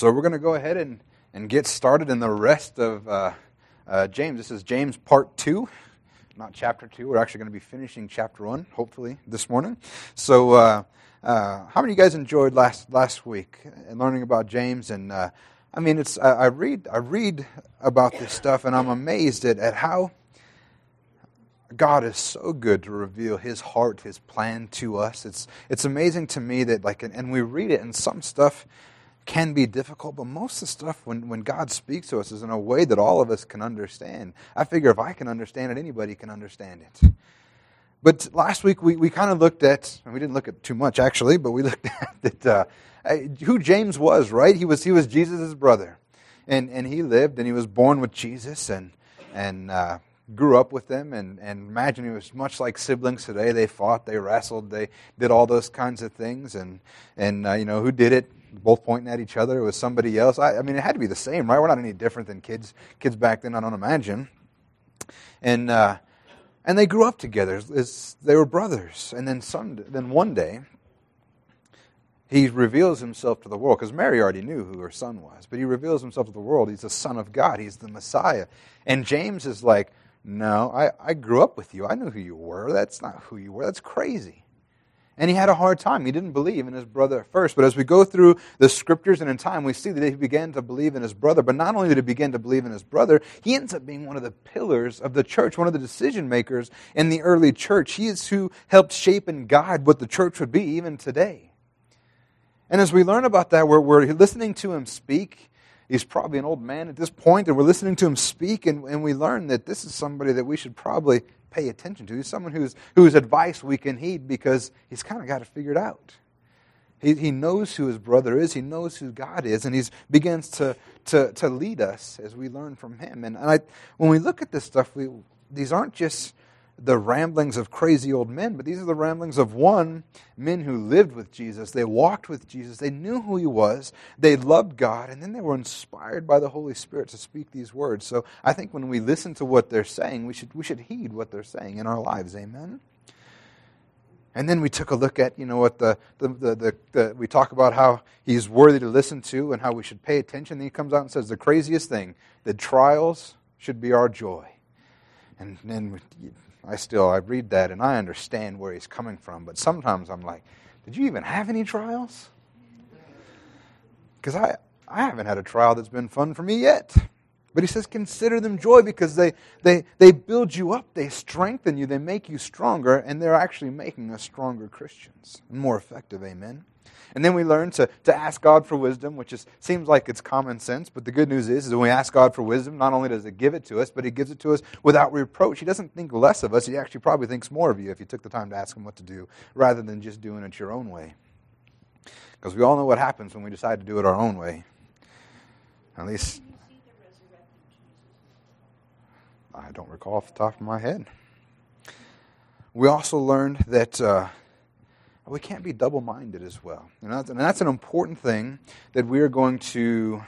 So we're going to go ahead and, and get started in the rest of uh, uh, James. This is James part 2, not chapter 2. We're actually going to be finishing chapter 1, hopefully, this morning. So, uh, uh how many of you guys enjoyed last, last week and learning about James? And uh, I mean, it's, I, I, read, I read about this stuff and I'm amazed at, at how God is so good to reveal His heart, His plan to us. It's, it's amazing to me that, like, and we read it, and some stuff can be difficult, but most of the stuff, when, when God speaks to us, is in a way that all of us can understand. I figure if I can understand it, anybody can understand it. But last week we, we kind of looked at, and we didn't look at too much actually, but we looked at that, uh, who James was, right? He was, he was Jesus' brother. And, and he lived and he was born with Jesus and, and uh, grew up with them. And, and imagine he was much like siblings today. They fought, they wrestled, they did all those kinds of things. And, and uh, you know, who did it? Both pointing at each other. It was somebody else. I, I, mean, it had to be the same, right? We're not any different than kids. Kids back then, I don't imagine. And uh, and they grew up together. It's, they were brothers. And then some, then one day, he reveals himself to the world because Mary already knew who her son was, but he reveals himself to the world. He's the Son of God. He's the Messiah. And James is like, "No, I, I grew up with you. I knew who you were. That's not who you were. That's crazy." And he had a hard time. He didn't believe in his brother at first. But as we go through the scriptures and in time, we see that he began to believe in his brother. But not only did he begin to believe in his brother, he ends up being one of the pillars of the church, one of the decision makers in the early church. He is who helped shape and guide what the church would be even today. And as we learn about that, we're, we're listening to him speak. He's probably an old man at this point, and we're listening to him speak, and, and we learn that this is somebody that we should probably pay attention to. He's someone whose, whose advice we can heed because he's kind of got it figured out. He, he knows who his brother is, he knows who God is, and he begins to, to, to lead us as we learn from him. And, and I, when we look at this stuff, we, these aren't just the ramblings of crazy old men, but these are the ramblings of one, men who lived with Jesus. They walked with Jesus. They knew who he was. They loved God. And then they were inspired by the Holy Spirit to speak these words. So I think when we listen to what they're saying, we should, we should heed what they're saying in our lives. Amen? And then we took a look at, you know, what the, the, the, the, the we talk about how he's worthy to listen to and how we should pay attention. Then he comes out and says the craziest thing that trials should be our joy. And then I still I read that and I understand where he's coming from, but sometimes I'm like, did you even have any trials? Because I, I haven't had a trial that's been fun for me yet. But he says, consider them joy because they, they, they build you up, they strengthen you, they make you stronger, and they're actually making us stronger Christians and more effective. Amen. And then we learn to, to ask God for wisdom, which is, seems like it's common sense, but the good news is, is when we ask God for wisdom, not only does He give it to us, but He gives it to us without reproach. He doesn't think less of us. He actually probably thinks more of you if you took the time to ask Him what to do rather than just doing it your own way. Because we all know what happens when we decide to do it our own way. At least, I don't recall off the top of my head. We also learned that. Uh, we can't be double minded as well. And that's, and that's an important thing that we are going to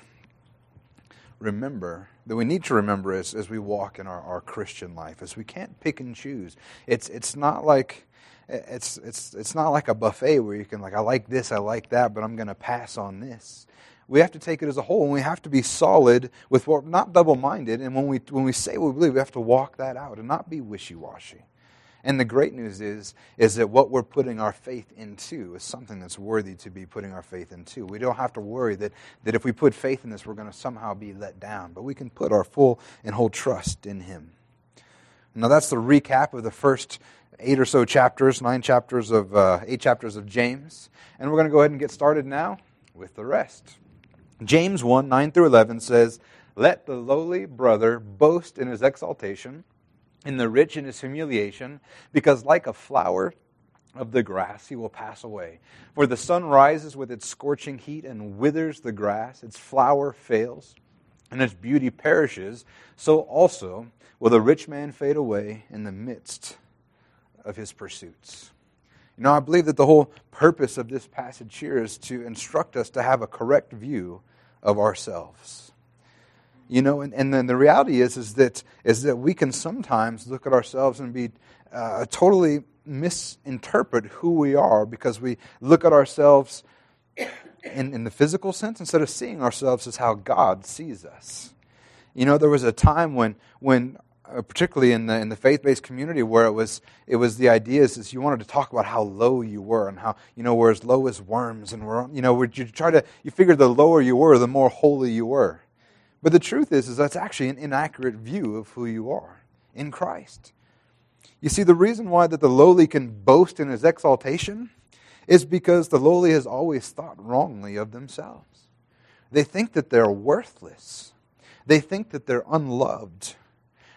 remember, that we need to remember as, as we walk in our, our Christian life, is we can't pick and choose. It's, it's not like. It's, it's, it's not like a buffet where you can like I like this I like that but I'm going to pass on this we have to take it as a whole and we have to be solid with what not double-minded and when we when we say what we believe we have to walk that out and not be wishy-washy and the great news is, is that what we're putting our faith into is something that's worthy to be putting our faith into. We don't have to worry that, that if we put faith in this, we're going to somehow be let down, but we can put our full and whole trust in Him. Now, that's the recap of the first eight or so chapters, nine chapters of, uh, eight chapters of James. And we're going to go ahead and get started now with the rest. James 1 9 through 11 says, Let the lowly brother boast in his exaltation in the rich in his humiliation, because like a flower of the grass he will pass away. For the sun rises with its scorching heat and withers the grass, its flower fails, and its beauty perishes, so also will the rich man fade away in the midst of his pursuits. You know, I believe that the whole purpose of this passage here is to instruct us to have a correct view of ourselves. You know, and, and then the reality is, is, that, is that we can sometimes look at ourselves and be uh, totally misinterpret who we are because we look at ourselves in, in the physical sense instead of seeing ourselves as how God sees us. You know, there was a time when, when uh, particularly in the, in the faith-based community where it was, it was the idea is, is you wanted to talk about how low you were and how, you know, we're as low as worms and we're, you know, you try to, you figure the lower you were, the more holy you were. But the truth is, is that's actually an inaccurate view of who you are in Christ. You see, the reason why that the lowly can boast in his exaltation is because the lowly has always thought wrongly of themselves. They think that they're worthless. They think that they're unloved.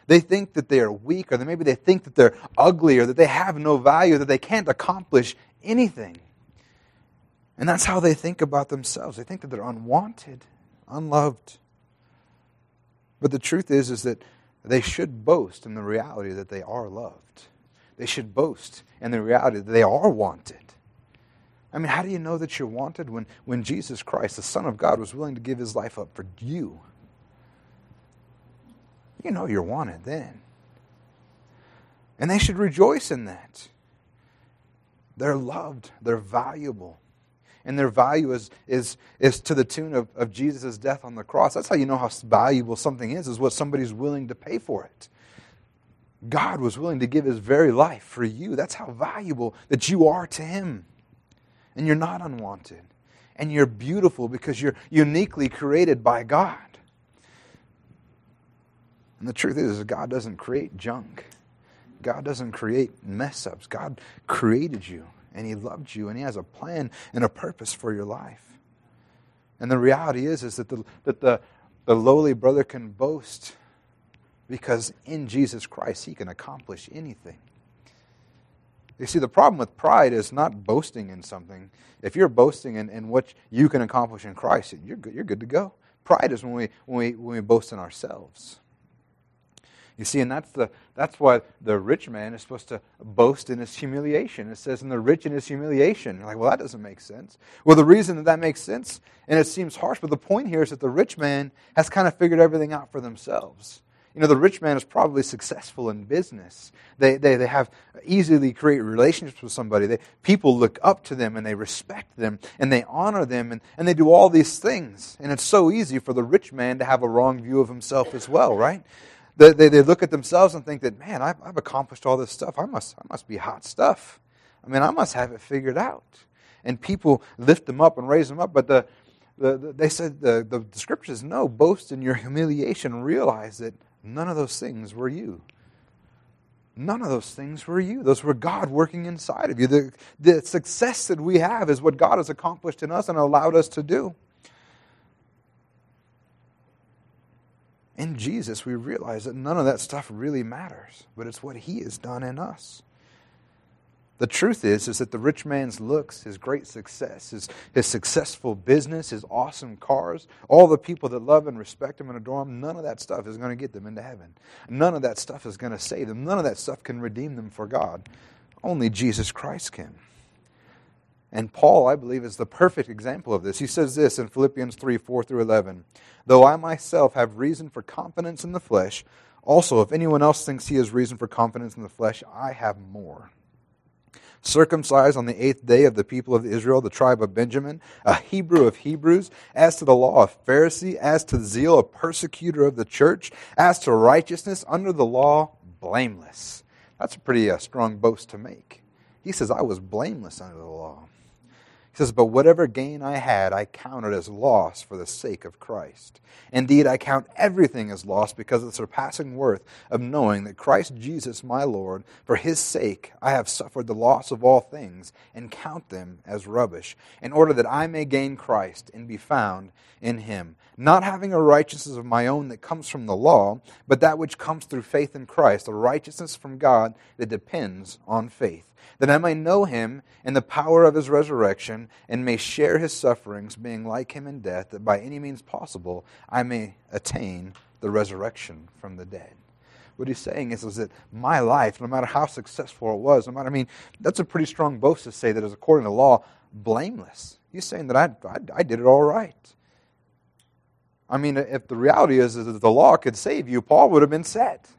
They think that they are weak, or maybe they think that they're ugly, or that they have no value, that they can't accomplish anything. And that's how they think about themselves. They think that they're unwanted, unloved. But the truth is, is that they should boast in the reality that they are loved. They should boast in the reality that they are wanted. I mean, how do you know that you're wanted when, when Jesus Christ, the Son of God, was willing to give his life up for you? You know you're wanted then. And they should rejoice in that. They're loved, they're valuable. And their value is, is, is to the tune of, of Jesus' death on the cross. That's how you know how valuable something is, is what somebody's willing to pay for it. God was willing to give his very life for you. That's how valuable that you are to him and you're not unwanted. And you're beautiful because you're uniquely created by God. And the truth is, God doesn't create junk. God doesn't create mess ups. God created you, and He loved you, and He has a plan and a purpose for your life. And the reality is, is that the, that the, the lowly brother can boast because in Jesus Christ he can accomplish anything. You see, the problem with pride is not boasting in something. If you're boasting in, in what you can accomplish in Christ, you're good, you're good to go. Pride is when we, when, we, when we boast in ourselves. You see, and that's, the, that's why the rich man is supposed to boast in his humiliation. It says, in the rich in his humiliation. You're like, well, that doesn't make sense. Well, the reason that that makes sense, and it seems harsh, but the point here is that the rich man has kind of figured everything out for themselves. You know, the rich man is probably successful in business. They, they, they have easily create relationships with somebody. They, people look up to them and they respect them and they honor them and, and they do all these things. And it's so easy for the rich man to have a wrong view of himself as well, right? They, they, they look at themselves and think that, man, I've, I've accomplished all this stuff. I must, I must be hot stuff. I mean, I must have it figured out. And people lift them up and raise them up. But the, the, the, they said the, the, the scriptures no boast in your humiliation realize that None of those things were you. None of those things were you. Those were God working inside of you. The, the success that we have is what God has accomplished in us and allowed us to do. In Jesus, we realize that none of that stuff really matters, but it's what He has done in us. The truth is, is that the rich man's looks, his great success, his, his successful business, his awesome cars, all the people that love and respect him and adore him, none of that stuff is going to get them into heaven. None of that stuff is going to save them. None of that stuff can redeem them for God. Only Jesus Christ can. And Paul, I believe, is the perfect example of this. He says this in Philippians 3 4 through 11 Though I myself have reason for confidence in the flesh, also, if anyone else thinks he has reason for confidence in the flesh, I have more circumcised on the eighth day of the people of Israel, the tribe of Benjamin, a Hebrew of Hebrews, as to the law of Pharisee, as to zeal, a persecutor of the church, as to righteousness under the law, blameless. That's a pretty uh, strong boast to make. He says, I was blameless under the law. He says, But whatever gain I had, I counted as loss for the sake of Christ. Indeed, I count everything as loss because of the surpassing worth of knowing that Christ Jesus, my Lord, for his sake I have suffered the loss of all things and count them as rubbish, in order that I may gain Christ and be found in him, not having a righteousness of my own that comes from the law, but that which comes through faith in Christ, a righteousness from God that depends on faith that I may know him in the power of his resurrection and may share his sufferings, being like him in death, that by any means possible I may attain the resurrection from the dead. What he's saying is, is that my life, no matter how successful it was, no matter, I mean, that's a pretty strong boast to say that is according to law, blameless. He's saying that I, I, I did it all right. I mean, if the reality is, is that the law could save you, Paul would have been set.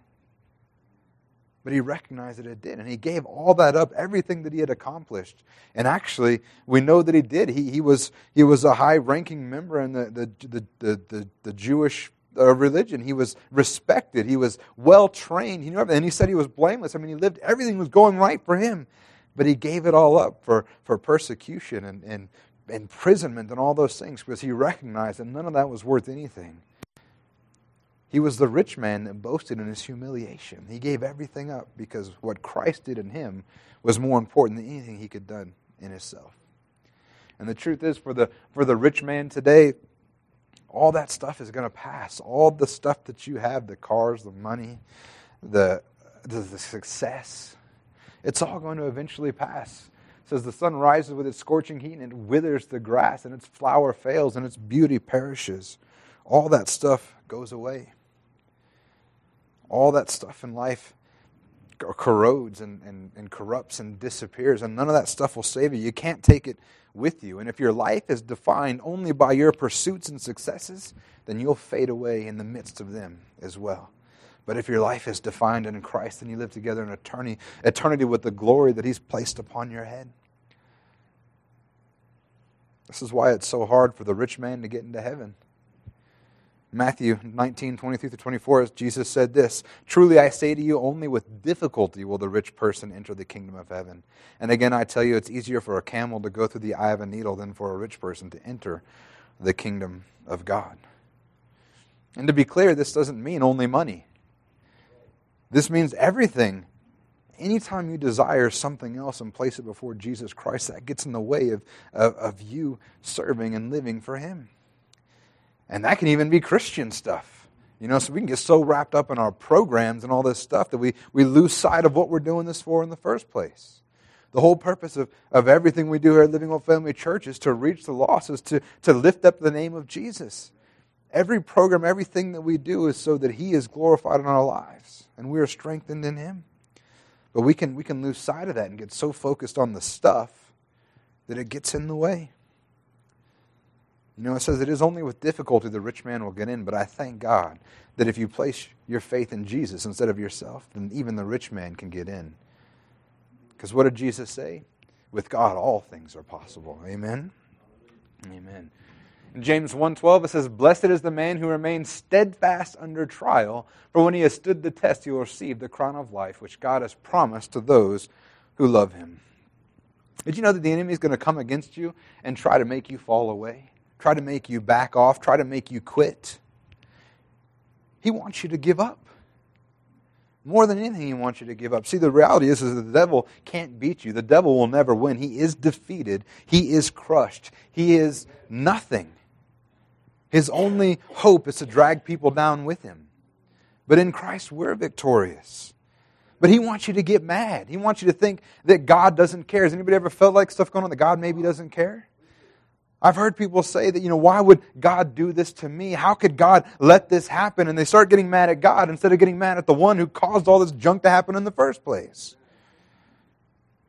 But he recognized that it did. And he gave all that up, everything that he had accomplished. And actually, we know that he did. He, he, was, he was a high ranking member in the, the, the, the, the, the Jewish uh, religion. He was respected. He was well trained. He knew everything. And he said he was blameless. I mean, he lived, everything was going right for him. But he gave it all up for, for persecution and, and imprisonment and all those things because he recognized that none of that was worth anything. He was the rich man that boasted in his humiliation. He gave everything up because what Christ did in him was more important than anything he could done in himself. And the truth is, for the, for the rich man today, all that stuff is going to pass. All the stuff that you have the cars, the money, the, the, the success it's all going to eventually pass. It says the sun rises with its scorching heat and it withers the grass and its flower fails and its beauty perishes. All that stuff goes away all that stuff in life corrodes and, and, and corrupts and disappears, and none of that stuff will save you. You can't take it with you. And if your life is defined only by your pursuits and successes, then you'll fade away in the midst of them as well. But if your life is defined in Christ, then you live together in eternity, eternity with the glory that He's placed upon your head. This is why it's so hard for the rich man to get into heaven. Matthew 19, 23 through 24, Jesus said this Truly I say to you, only with difficulty will the rich person enter the kingdom of heaven. And again, I tell you, it's easier for a camel to go through the eye of a needle than for a rich person to enter the kingdom of God. And to be clear, this doesn't mean only money, this means everything. Anytime you desire something else and place it before Jesus Christ, that gets in the way of, of, of you serving and living for Him. And that can even be Christian stuff. You know, so we can get so wrapped up in our programs and all this stuff that we, we lose sight of what we're doing this for in the first place. The whole purpose of, of everything we do here at Living Hope Family Church is to reach the lost, is to, to lift up the name of Jesus. Every program, everything that we do is so that He is glorified in our lives and we are strengthened in Him. But we can, we can lose sight of that and get so focused on the stuff that it gets in the way. You know, it says it is only with difficulty the rich man will get in, but I thank God that if you place your faith in Jesus instead of yourself, then even the rich man can get in. Because what did Jesus say? With God, all things are possible. Amen? Amen. In James 1.12, it says, Blessed is the man who remains steadfast under trial, for when he has stood the test, he will receive the crown of life, which God has promised to those who love him. Did you know that the enemy is going to come against you and try to make you fall away? Try to make you back off, try to make you quit. He wants you to give up. More than anything, he wants you to give up. See, the reality is, is the devil can't beat you. The devil will never win. He is defeated. He is crushed. He is nothing. His only hope is to drag people down with him. But in Christ, we're victorious. But he wants you to get mad. He wants you to think that God doesn't care. Has anybody ever felt like stuff going on that God maybe doesn't care? I've heard people say that, you know, why would God do this to me? How could God let this happen? And they start getting mad at God instead of getting mad at the one who caused all this junk to happen in the first place.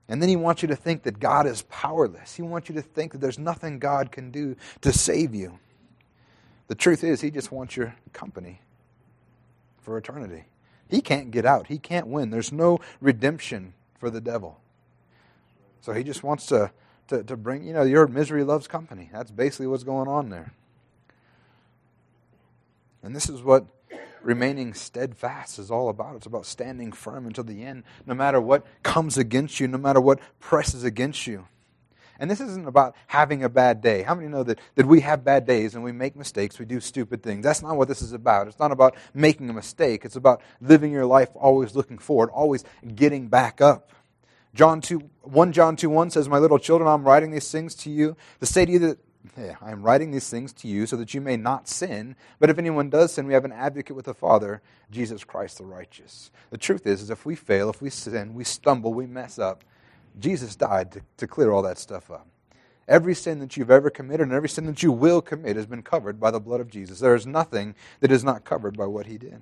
And then he wants you to think that God is powerless. He wants you to think that there's nothing God can do to save you. The truth is, he just wants your company for eternity. He can't get out, he can't win. There's no redemption for the devil. So he just wants to to, to bring, you know, your misery loves company. That's basically what's going on there. And this is what remaining steadfast is all about. It's about standing firm until the end, no matter what comes against you, no matter what presses against you. And this isn't about having a bad day. How many know that, that we have bad days and we make mistakes, we do stupid things? That's not what this is about. It's not about making a mistake. It's about living your life always looking forward, always getting back up. John 2, 1 John 2 1 says, My little children, I'm writing these things to you to say to you that I am writing these things to you so that you may not sin. But if anyone does sin, we have an advocate with the Father, Jesus Christ the righteous. The truth is, is if we fail, if we sin, we stumble, we mess up, Jesus died to, to clear all that stuff up. Every sin that you've ever committed and every sin that you will commit has been covered by the blood of Jesus. There is nothing that is not covered by what he did.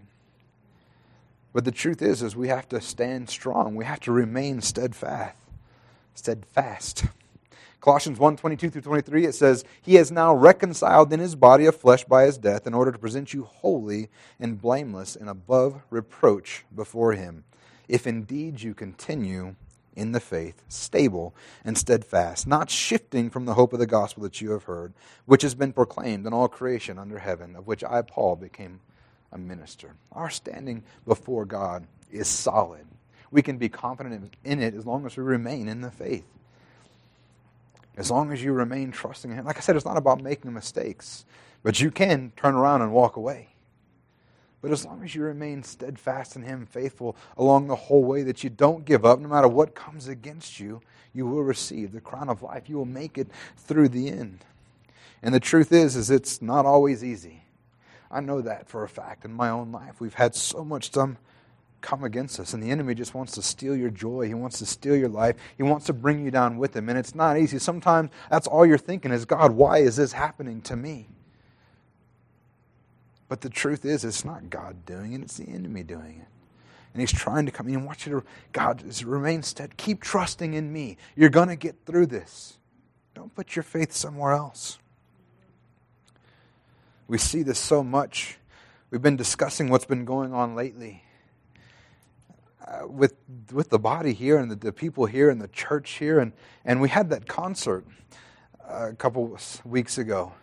But the truth is, is we have to stand strong. We have to remain steadfast. Steadfast. Colossians 1 22 through 23, it says, He has now reconciled in his body of flesh by his death in order to present you holy and blameless and above reproach before him. if indeed you continue in the faith, stable and steadfast, not shifting from the hope of the gospel that you have heard, which has been proclaimed in all creation under heaven, of which I, Paul, became a minister. Our standing before God is solid. We can be confident in it as long as we remain in the faith. As long as you remain trusting Him. Like I said, it's not about making mistakes, but you can turn around and walk away. But as long as you remain steadfast in Him, faithful along the whole way, that you don't give up, no matter what comes against you, you will receive the crown of life. You will make it through the end. And the truth is, is it's not always easy. I know that for a fact in my own life. We've had so much come, come against us, and the enemy just wants to steal your joy. He wants to steal your life. He wants to bring you down with him, and it's not easy. Sometimes that's all you're thinking is, God, why is this happening to me? But the truth is, it's not God doing it, it's the enemy doing it. And he's trying to come in and want you to, God, remain steady. Keep trusting in me. You're going to get through this. Don't put your faith somewhere else. We see this so much. We've been discussing what's been going on lately uh, with, with the body here and the, the, people here and the church here. And, and we had that concert uh, a couple weeks ago.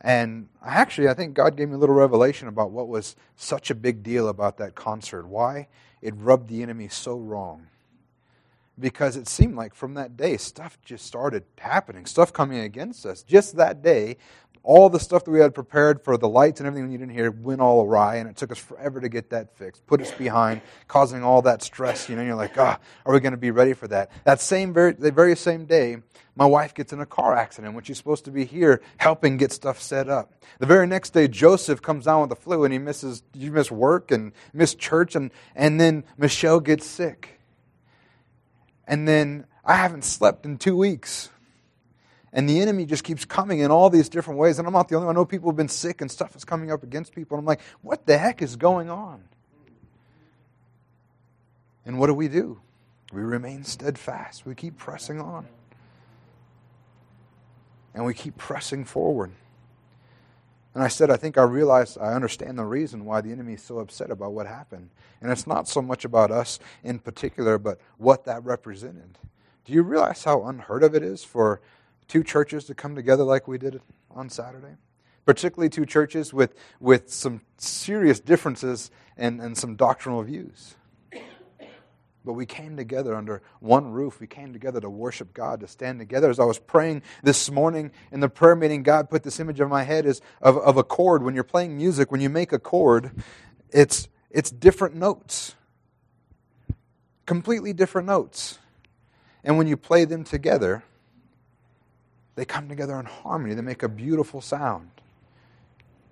And actually, I think God gave me a little revelation about what was such a big deal about that concert, why it rubbed the enemy so wrong. Because it seemed like from that day, stuff just started happening, stuff coming against us. Just that day, all the stuff that we had prepared for the lights and everything we needed here went all awry, and it took us forever to get that fixed, put us behind, causing all that stress. You know, you're like, ah, oh, are we going to be ready for that? That same very, the very same day, my wife gets in a car accident when she's supposed to be here helping get stuff set up. The very next day, Joseph comes down with the flu, and he misses, you miss work and miss church, and and then Michelle gets sick, and then I haven't slept in two weeks. And the enemy just keeps coming in all these different ways. And I'm not the only one. I know people have been sick and stuff is coming up against people. And I'm like, what the heck is going on? And what do we do? We remain steadfast. We keep pressing on. And we keep pressing forward. And I said, I think I realize, I understand the reason why the enemy is so upset about what happened. And it's not so much about us in particular, but what that represented. Do you realize how unheard of it is for two churches to come together like we did on Saturday. Particularly two churches with, with some serious differences and, and some doctrinal views. But we came together under one roof. We came together to worship God, to stand together. As I was praying this morning in the prayer meeting, God put this image in my head is of, of a chord. When you're playing music, when you make a chord, it's, it's different notes. Completely different notes. And when you play them together, they come together in harmony. They make a beautiful sound.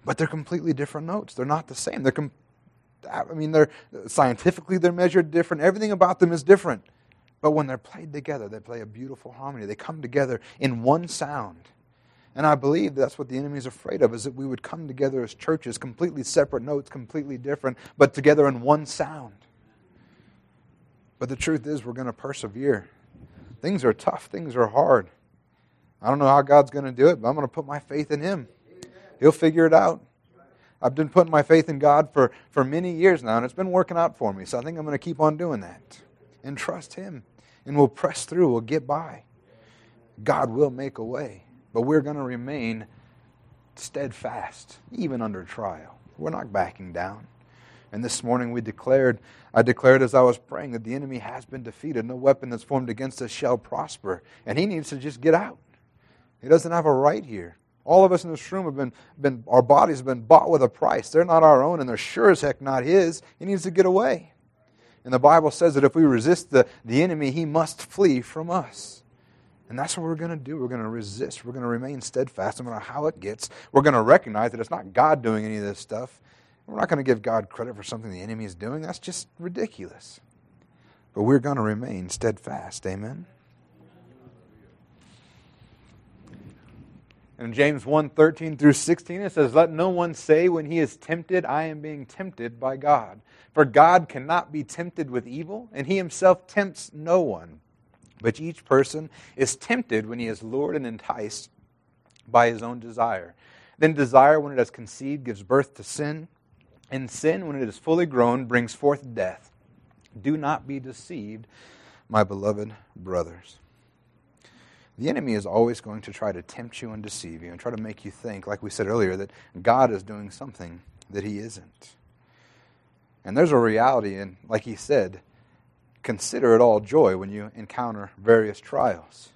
But they're completely different notes. They're not the same. They're com- I mean, they're scientifically they're measured different. Everything about them is different. But when they're played together, they play a beautiful harmony. They come together in one sound. And I believe that's what the enemy is afraid of, is that we would come together as churches, completely separate notes, completely different, but together in one sound. But the truth is, we're going to persevere. Things are tough, things are hard. I don't know how God's going to do it, but I'm going to put my faith in Him. He'll figure it out. I've been putting my faith in God for, for many years now, and it's been working out for me. So I think I'm going to keep on doing that and trust Him. And we'll press through, we'll get by. God will make a way, but we're going to remain steadfast, even under trial. We're not backing down. And this morning we declared, I declared as I was praying that the enemy has been defeated. No weapon that's formed against us shall prosper. And he needs to just get out. He doesn't have a right here. All of us in this room have been, been, our bodies have been bought with a price. They're not our own, and they're sure as heck not his. He needs to get away. And the Bible says that if we resist the, the enemy, he must flee from us. And that's what we're going to do. We're going to resist. We're going to remain steadfast no matter how it gets. We're going to recognize that it's not God doing any of this stuff. We're not going to give God credit for something the enemy is doing. That's just ridiculous. But we're going to remain steadfast. Amen. In James 1 13 through 16, it says, Let no one say when he is tempted, I am being tempted by God. For God cannot be tempted with evil, and he himself tempts no one. But each person is tempted when he is lured and enticed by his own desire. Then desire, when it has conceived, gives birth to sin. And sin, when it is fully grown, brings forth death. Do not be deceived, my beloved brothers. The enemy is always going to try to tempt you and deceive you and try to make you think, like we said earlier, that God is doing something that he isn't. And there's a reality, and like he said, consider it all joy when you encounter various trials.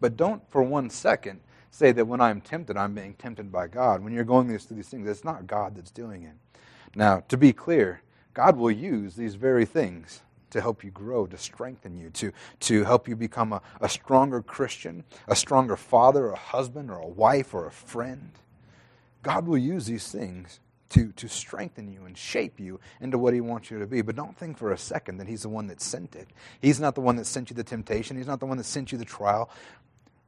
But don't for one second say that when I'm tempted, I'm being tempted by God. When you're going through these things, it's not God that's doing it. Now, to be clear, God will use these very things to help you grow, to strengthen you, to, to help you become a, a stronger Christian, a stronger father, a husband, or a wife, or a friend. God will use these things to, to strengthen you and shape you into what He wants you to be. But don't think for a second that He's the one that sent it. He's not the one that sent you the temptation, He's not the one that sent you the trial.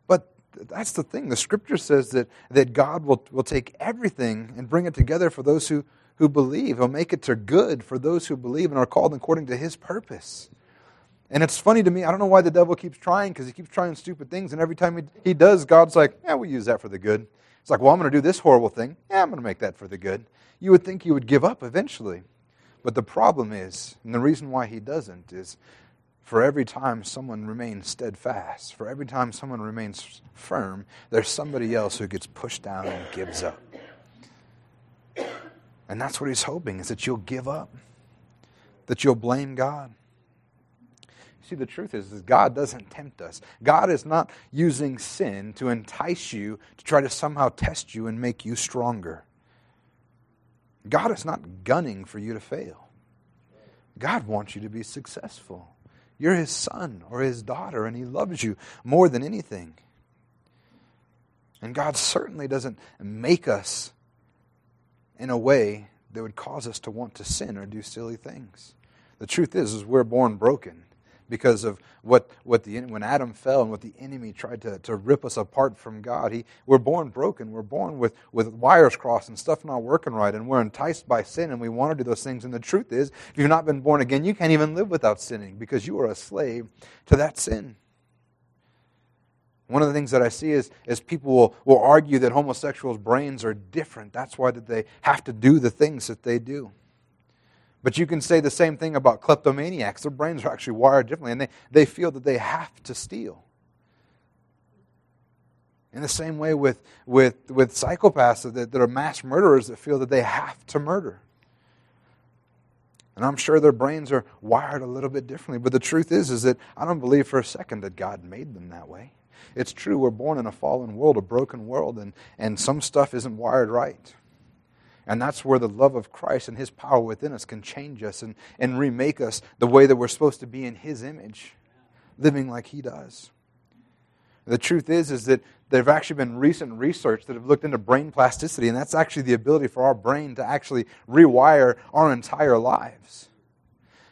But that's the thing. The scripture says that, that God will, will take everything and bring it together for those who, who believe. He'll make it to good for those who believe and are called according to his purpose. And it's funny to me, I don't know why the devil keeps trying, because he keeps trying stupid things, and every time he, he does, God's like, yeah, we'll use that for the good. It's like, well, I'm going to do this horrible thing. Yeah, I'm going to make that for the good. You would think he would give up eventually. But the problem is, and the reason why he doesn't, is for every time someone remains steadfast, for every time someone remains firm, there's somebody else who gets pushed down and gives up. And that's what he's hoping is that you'll give up, that you'll blame God. See, the truth is, is God doesn't tempt us. God is not using sin to entice you to try to somehow test you and make you stronger. God is not gunning for you to fail. God wants you to be successful. You're his son or his daughter, and he loves you more than anything. And God certainly doesn't make us in a way that would cause us to want to sin or do silly things. The truth is, is we're born broken because of what, what the when Adam fell and what the enemy tried to, to rip us apart from God. He, we're born broken. We're born with, with wires crossed and stuff not working right, and we're enticed by sin and we want to do those things. And the truth is, if you've not been born again, you can't even live without sinning because you are a slave to that sin. One of the things that I see is, is people will, will argue that homosexuals' brains are different. That's why that they have to do the things that they do. But you can say the same thing about kleptomaniacs. Their brains are actually wired differently, and they, they feel that they have to steal. In the same way with, with, with psychopaths that, that are mass murderers that feel that they have to murder. And I'm sure their brains are wired a little bit differently. But the truth is, is that I don't believe for a second that God made them that way. It's true, we're born in a fallen world, a broken world, and, and some stuff isn't wired right. And that's where the love of Christ and His power within us can change us and, and remake us the way that we're supposed to be in His image, living like He does. The truth is, is that there have actually been recent research that have looked into brain plasticity, and that's actually the ability for our brain to actually rewire our entire lives.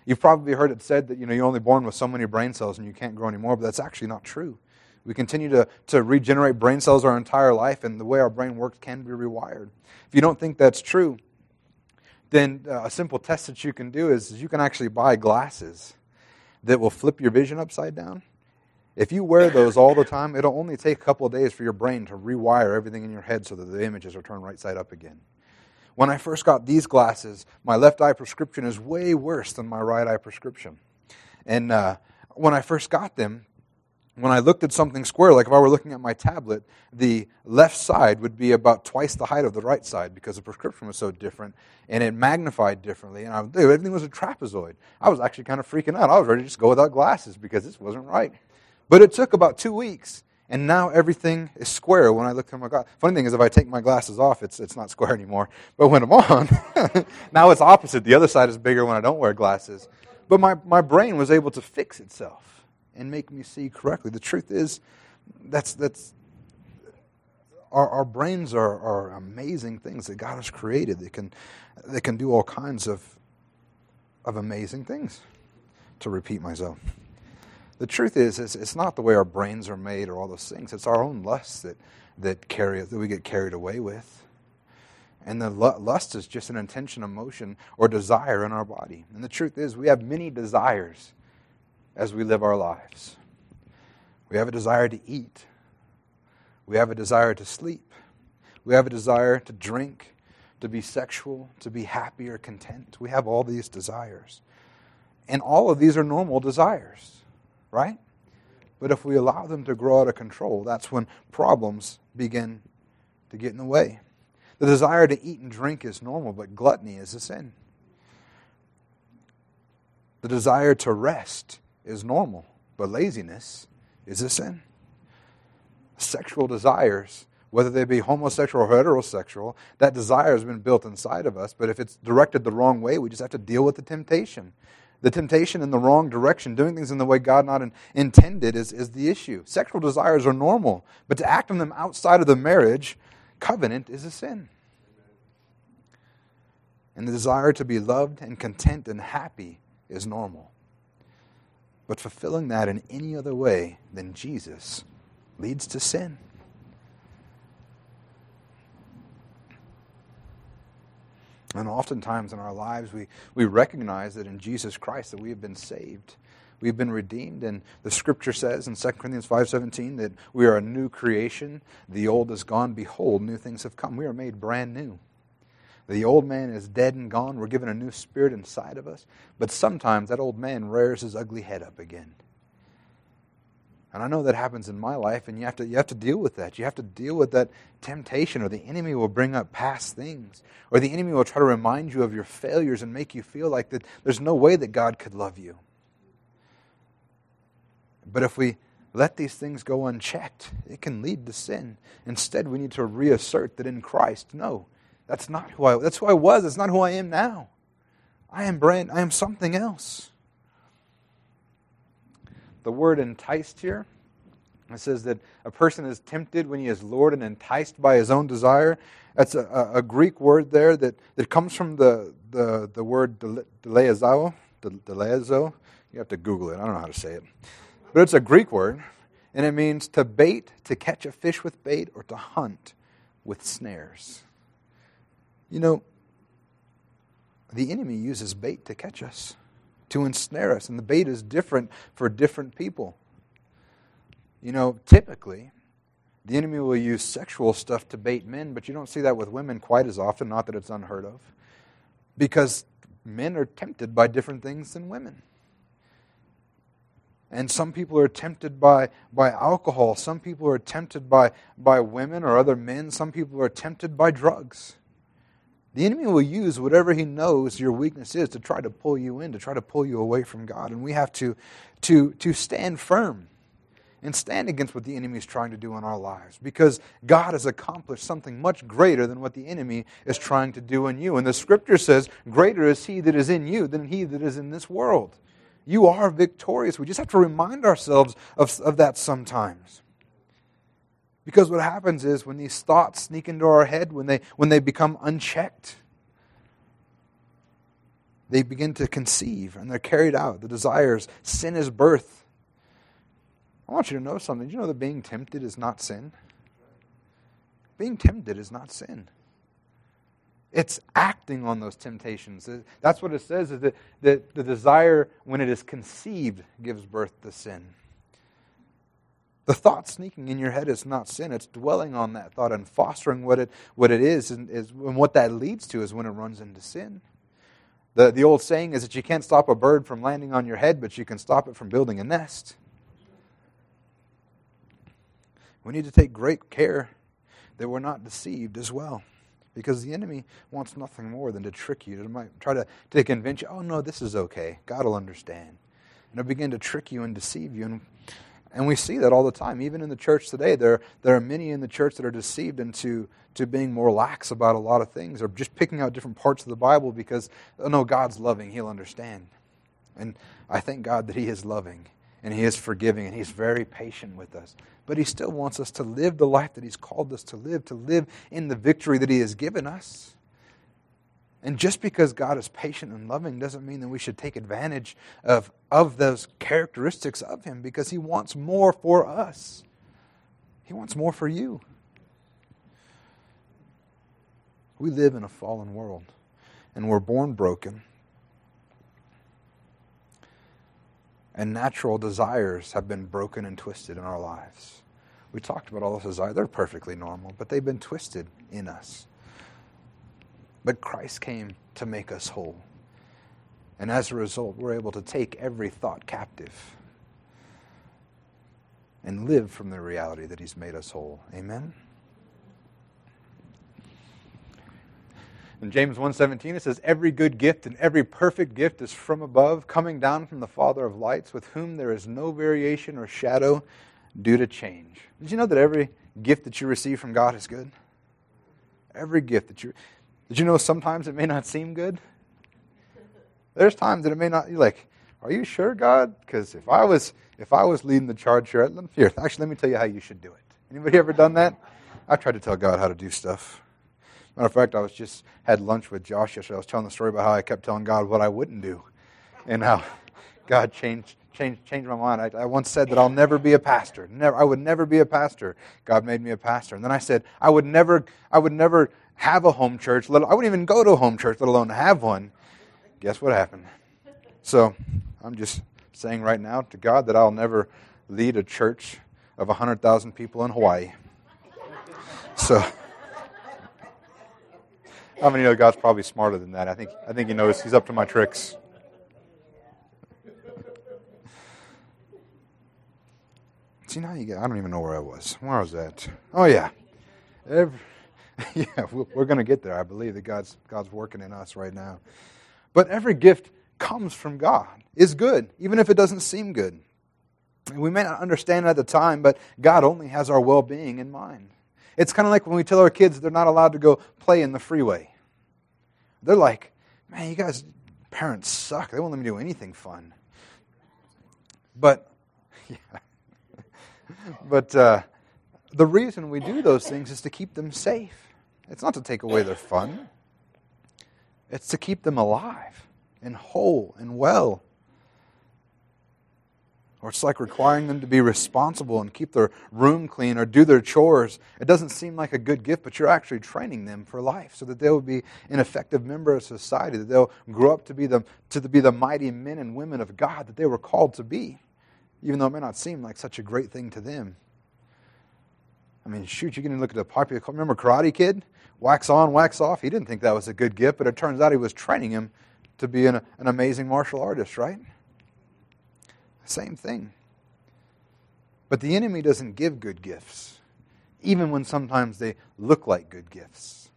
You've probably heard it said that you know you're only born with so many brain cells and you can't grow anymore, but that's actually not true. We continue to, to regenerate brain cells our entire life, and the way our brain works can be rewired. If you don't think that's true, then uh, a simple test that you can do is, you can actually buy glasses that will flip your vision upside down. If you wear those all the time, it'll only take a couple of days for your brain to rewire everything in your head so that the images are turned right side up again. When I first got these glasses, my left eye prescription is way worse than my right eye prescription. And uh, when I first got them, when I looked at something square, like if I were looking at my tablet, the left side would be about twice the height of the right side because the prescription was so different and it magnified differently. And I, everything was a trapezoid. I was actually kind of freaking out. I was ready to just go without glasses because this wasn't right. But it took about two weeks, and now everything is square when I look through my glasses. Funny thing is, if I take my glasses off, it's, it's not square anymore. But when I'm on, now it's opposite. The other side is bigger when I don't wear glasses. But my, my brain was able to fix itself and make me see correctly. The truth is, that's, that's our, our brains are, are amazing things that God has created. They can, they can do all kinds of, of amazing things, to repeat myself. The truth is, is, it's not the way our brains are made or all those things. It's our own lusts that, that, carry, that we get carried away with. And the lust is just an intention, emotion, or desire in our body. And the truth is, we have many desires as we live our lives. We have a desire to eat. We have a desire to sleep. We have a desire to drink, to be sexual, to be happy or content. We have all these desires. And all of these are normal desires, right? But if we allow them to grow out of control, that's when problems begin to get in the way. The desire to eat and drink is normal, but gluttony is a sin. The desire to rest is normal, but laziness is a sin. Sexual desires, whether they be homosexual or heterosexual, that desire has been built inside of us, but if it's directed the wrong way, we just have to deal with the temptation. The temptation in the wrong direction, doing things in the way God not in, intended, is, is the issue. Sexual desires are normal, but to act on them outside of the marriage covenant is a sin. And the desire to be loved and content and happy is normal. But fulfilling that in any other way than Jesus leads to sin. And oftentimes in our lives, we, we recognize that in Jesus Christ that we have been saved. We've been redeemed, and the Scripture says in 2 Corinthians 5.17 that we are a new creation. The old is gone. Behold, new things have come. We are made brand new. The old man is dead and gone. We're given a new spirit inside of us. But sometimes that old man rears his ugly head up again. And I know that happens in my life, and you have to, you have to deal with that. You have to deal with that temptation, or the enemy will bring up past things, or the enemy will try to remind you of your failures and make you feel like that there's no way that God could love you. But if we let these things go unchecked, it can lead to sin. Instead, we need to reassert that in Christ, no, that's not who I that's who I was, that's not who I am now. I am brand I am something else. The word enticed here, it says that a person is tempted when he is lured and enticed by his own desire. That's a, a Greek word there that, that comes from the, the, the word deleazo. Deleazo. You have to Google it. I don't know how to say it. But it's a Greek word, and it means to bait, to catch a fish with bait, or to hunt with snares. You know, the enemy uses bait to catch us to ensnare us. And the bait is different for different people. You know, typically, the enemy will use sexual stuff to bait men, but you don't see that with women quite as often, not that it's unheard of. Because men are tempted by different things than women. And some people are tempted by, by alcohol. Some people are tempted by, by women or other men. Some people are tempted by drugs. The enemy will use whatever he knows your weakness is to try to pull you in, to try to pull you away from God. And we have to, to, to stand firm and stand against what the enemy is trying to do in our lives because God has accomplished something much greater than what the enemy is trying to do in you. And the scripture says, Greater is he that is in you than he that is in this world. You are victorious. We just have to remind ourselves of, of that sometimes. Because what happens is when these thoughts sneak into our head, when they, when they become unchecked, they begin to conceive and they're carried out. The desires, sin is birth. I want you to know something. You know that being tempted is not sin? Being tempted is not sin. It's acting on those temptations. That's what it says is that, that the desire, when it is conceived, gives birth to sin. The thought sneaking in your head is not sin. It's dwelling on that thought and fostering what it, what it is, and, is, and what that leads to is when it runs into sin. The, the old saying is that you can't stop a bird from landing on your head, but you can stop it from building a nest. We need to take great care that we're not deceived as well. Because the enemy wants nothing more than to trick you, to try to, to convince you, oh, no, this is okay. God will understand. And he'll begin to trick you and deceive you. And and we see that all the time. Even in the church today, there, there are many in the church that are deceived into to being more lax about a lot of things or just picking out different parts of the Bible because, oh no, God's loving. He'll understand. And I thank God that He is loving and He is forgiving and He's very patient with us. But He still wants us to live the life that He's called us to live, to live in the victory that He has given us. And just because God is patient and loving doesn't mean that we should take advantage of, of those characteristics of Him because He wants more for us. He wants more for you. We live in a fallen world and we're born broken. And natural desires have been broken and twisted in our lives. We talked about all those desires. They're perfectly normal, but they've been twisted in us. But Christ came to make us whole. And as a result, we're able to take every thought captive and live from the reality that He's made us whole. Amen? In James 1:17 it says every good gift and every perfect gift is from above coming down from the father of lights with whom there is no variation or shadow due to change. Did you know that every gift that you receive from God is good? Every gift that you Did you know sometimes it may not seem good? There's times that it may not you're like, are you sure, God? Because if I was if I was leading the charge here, here, actually let me tell you how you should do it. Anybody ever done that? I tried to tell God how to do stuff. Matter of fact, I was just had lunch with Josh yesterday. I was telling the story about how I kept telling God what I wouldn't do, and how God changed changed changed my mind. I, I once said that I'll never be a pastor. Never, I would never be a pastor. God made me a pastor, and then I said I would never, I would never have a home church. Let, I wouldn't even go to a home church, let alone have one. Guess what happened? So I'm just saying right now to God that I'll never lead a church of 100,000 people in Hawaii. So. How many know God's probably smarter than that? I think, I think He knows He's up to my tricks. See, now you get, I don't even know where I was. Where was that? Oh, yeah. Every, yeah, we're going to get there. I believe that God's, God's working in us right now. But every gift comes from God, is good, even if it doesn't seem good. We may not understand it at the time, but God only has our well being in mind. It's kind of like when we tell our kids they're not allowed to go play in the freeway. They're like, man, you guys, parents suck. They won't let me do anything fun. But, yeah. but uh, the reason we do those things is to keep them safe. It's not to take away their fun, it's to keep them alive and whole and well. Or it's like requiring them to be responsible and keep their room clean or do their chores. It doesn't seem like a good gift, but you're actually training them for life so that they will be an effective member of society, that they'll grow up to be the, to be the mighty men and women of God that they were called to be, even though it may not seem like such a great thing to them. I mean, shoot, you can look at the popular. Remember Karate Kid? Wax on, wax off. He didn't think that was a good gift, but it turns out he was training him to be an, an amazing martial artist, right? Same thing. But the enemy doesn't give good gifts, even when sometimes they look like good gifts.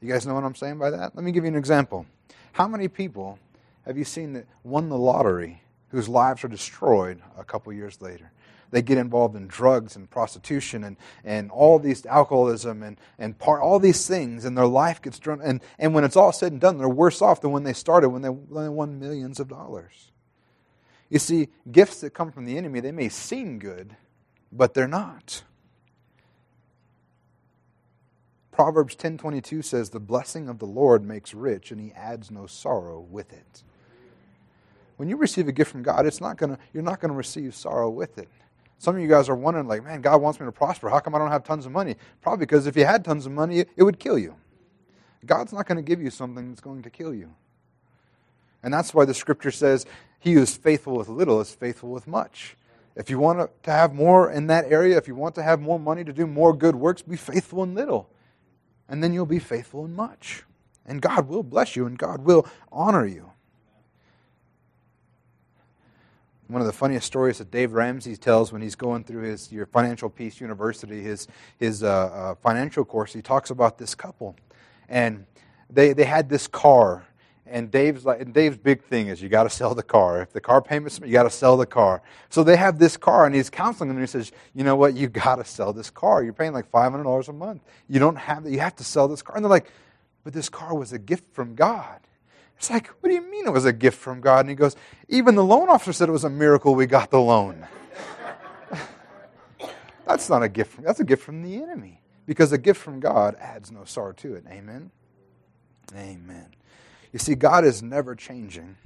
You guys know what I'm saying by that? Let me give you an example. How many people have you seen that won the lottery whose lives are destroyed a couple years later? They get involved in drugs and prostitution and, and all these alcoholism and, and part, all these things, and their life gets drawn. And, and when it's all said and done, they're worse off than when they started, when they, when they won millions of dollars. You see, gifts that come from the enemy, they may seem good, but they're not. Proverbs 10:22 says the blessing of the Lord makes rich and he adds no sorrow with it. When you receive a gift from God, it's not going to you're not going to receive sorrow with it. Some of you guys are wondering like, "Man, God wants me to prosper. How come I don't have tons of money?" Probably because if you had tons of money, it would kill you. God's not going to give you something that's going to kill you. And that's why the scripture says he who is faithful with little is faithful with much. If you want to have more in that area, if you want to have more money to do more good works, be faithful in little. And then you'll be faithful in much. And God will bless you and God will honor you. One of the funniest stories that Dave Ramsey tells when he's going through his your Financial Peace University, his, his uh, uh, financial course, he talks about this couple. And they, they had this car and Dave's like, and Dave's big thing is you got to sell the car. If the car payments, you got to sell the car. So they have this car, and he's counseling them. And he says, "You know what? You got to sell this car. You're paying like five hundred dollars a month. You don't have that. You have to sell this car." And they're like, "But this car was a gift from God." It's like, "What do you mean it was a gift from God?" And he goes, "Even the loan officer said it was a miracle we got the loan." that's not a gift. From, that's a gift from the enemy because a gift from God adds no sorrow to it. Amen. Amen. You see, God is never changing.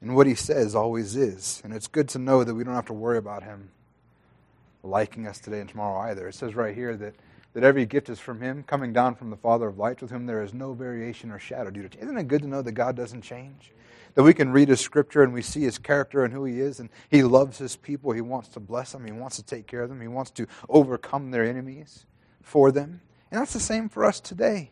And what he says always is. And it's good to know that we don't have to worry about him liking us today and tomorrow either. It says right here that, that every gift is from him, coming down from the Father of lights, with whom there is no variation or shadow due to change. Isn't it good to know that God doesn't change? That we can read his scripture and we see his character and who he is, and he loves his people. He wants to bless them, he wants to take care of them, he wants to overcome their enemies for them. And that's the same for us today.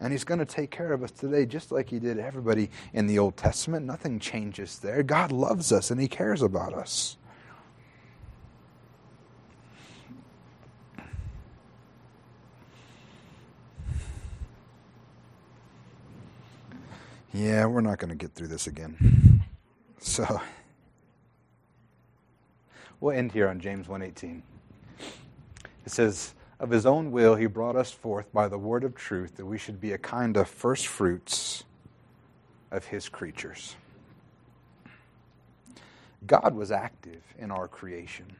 And he's going to take care of us today just like he did everybody in the Old Testament. Nothing changes there. God loves us and he cares about us. Yeah, we're not going to get through this again. So we'll end here on James 1:18. It says, "Of his own will he brought us forth by the word of truth that we should be a kind of first fruits of his creatures." God was active in our creation.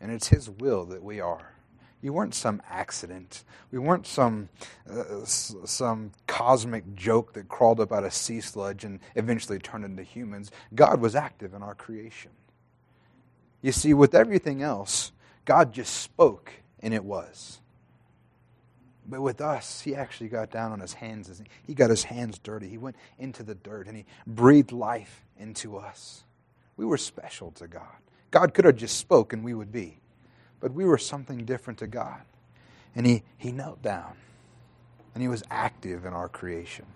And it's his will that we are. You weren't some accident. We weren't some uh, some cosmic joke that crawled up out of sea sludge and eventually turned into humans. God was active in our creation. You see, with everything else, God just spoke and it was. But with us, he actually got down on his hands. And he got his hands dirty. He went into the dirt and he breathed life into us. We were special to God. God could have just spoken, and we would be. But we were something different to God. And he, he knelt down and he was active in our creation.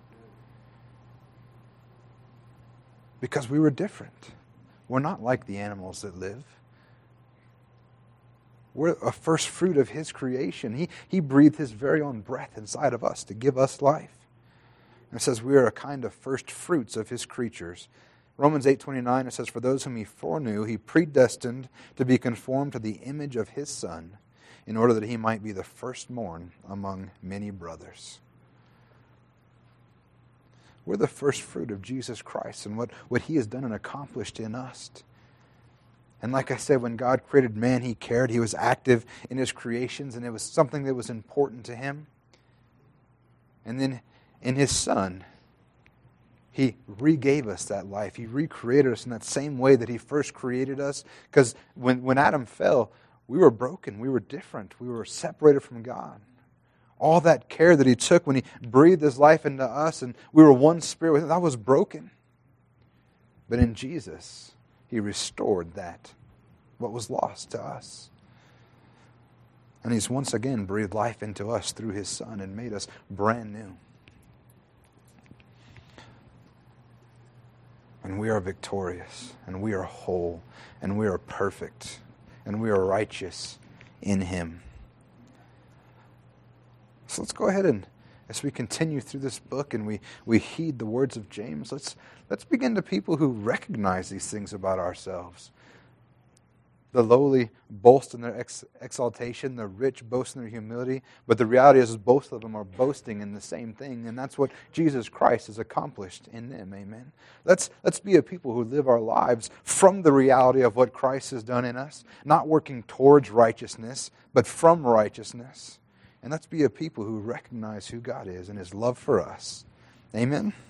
Because we were different. We're not like the animals that live. We're a first fruit of his creation. He, he breathed his very own breath inside of us to give us life. And it says we are a kind of first fruits of his creatures. Romans 8:29 it says for those whom he foreknew he predestined to be conformed to the image of his son in order that he might be the firstborn among many brothers. We're the first fruit of Jesus Christ and what, what he has done and accomplished in us. And like I said, when God created man, he cared. He was active in his creations, and it was something that was important to him. And then in his son, he regave us that life. He recreated us in that same way that He first created us. Because when, when Adam fell, we were broken. We were different. We were separated from God. All that care that He took when He breathed His life into us and we were one spirit with Him, that was broken. But in Jesus, He restored that, what was lost to us. And He's once again breathed life into us through His Son and made us brand new. And we are victorious, and we are whole, and we are perfect, and we are righteous in Him. So let's go ahead and, as we continue through this book and we, we heed the words of James, let's, let's begin to people who recognize these things about ourselves. The lowly boast in their ex- exaltation, the rich boast in their humility, but the reality is, both of them are boasting in the same thing, and that's what Jesus Christ has accomplished in them. Amen. Let's, let's be a people who live our lives from the reality of what Christ has done in us, not working towards righteousness, but from righteousness. And let's be a people who recognize who God is and his love for us. Amen.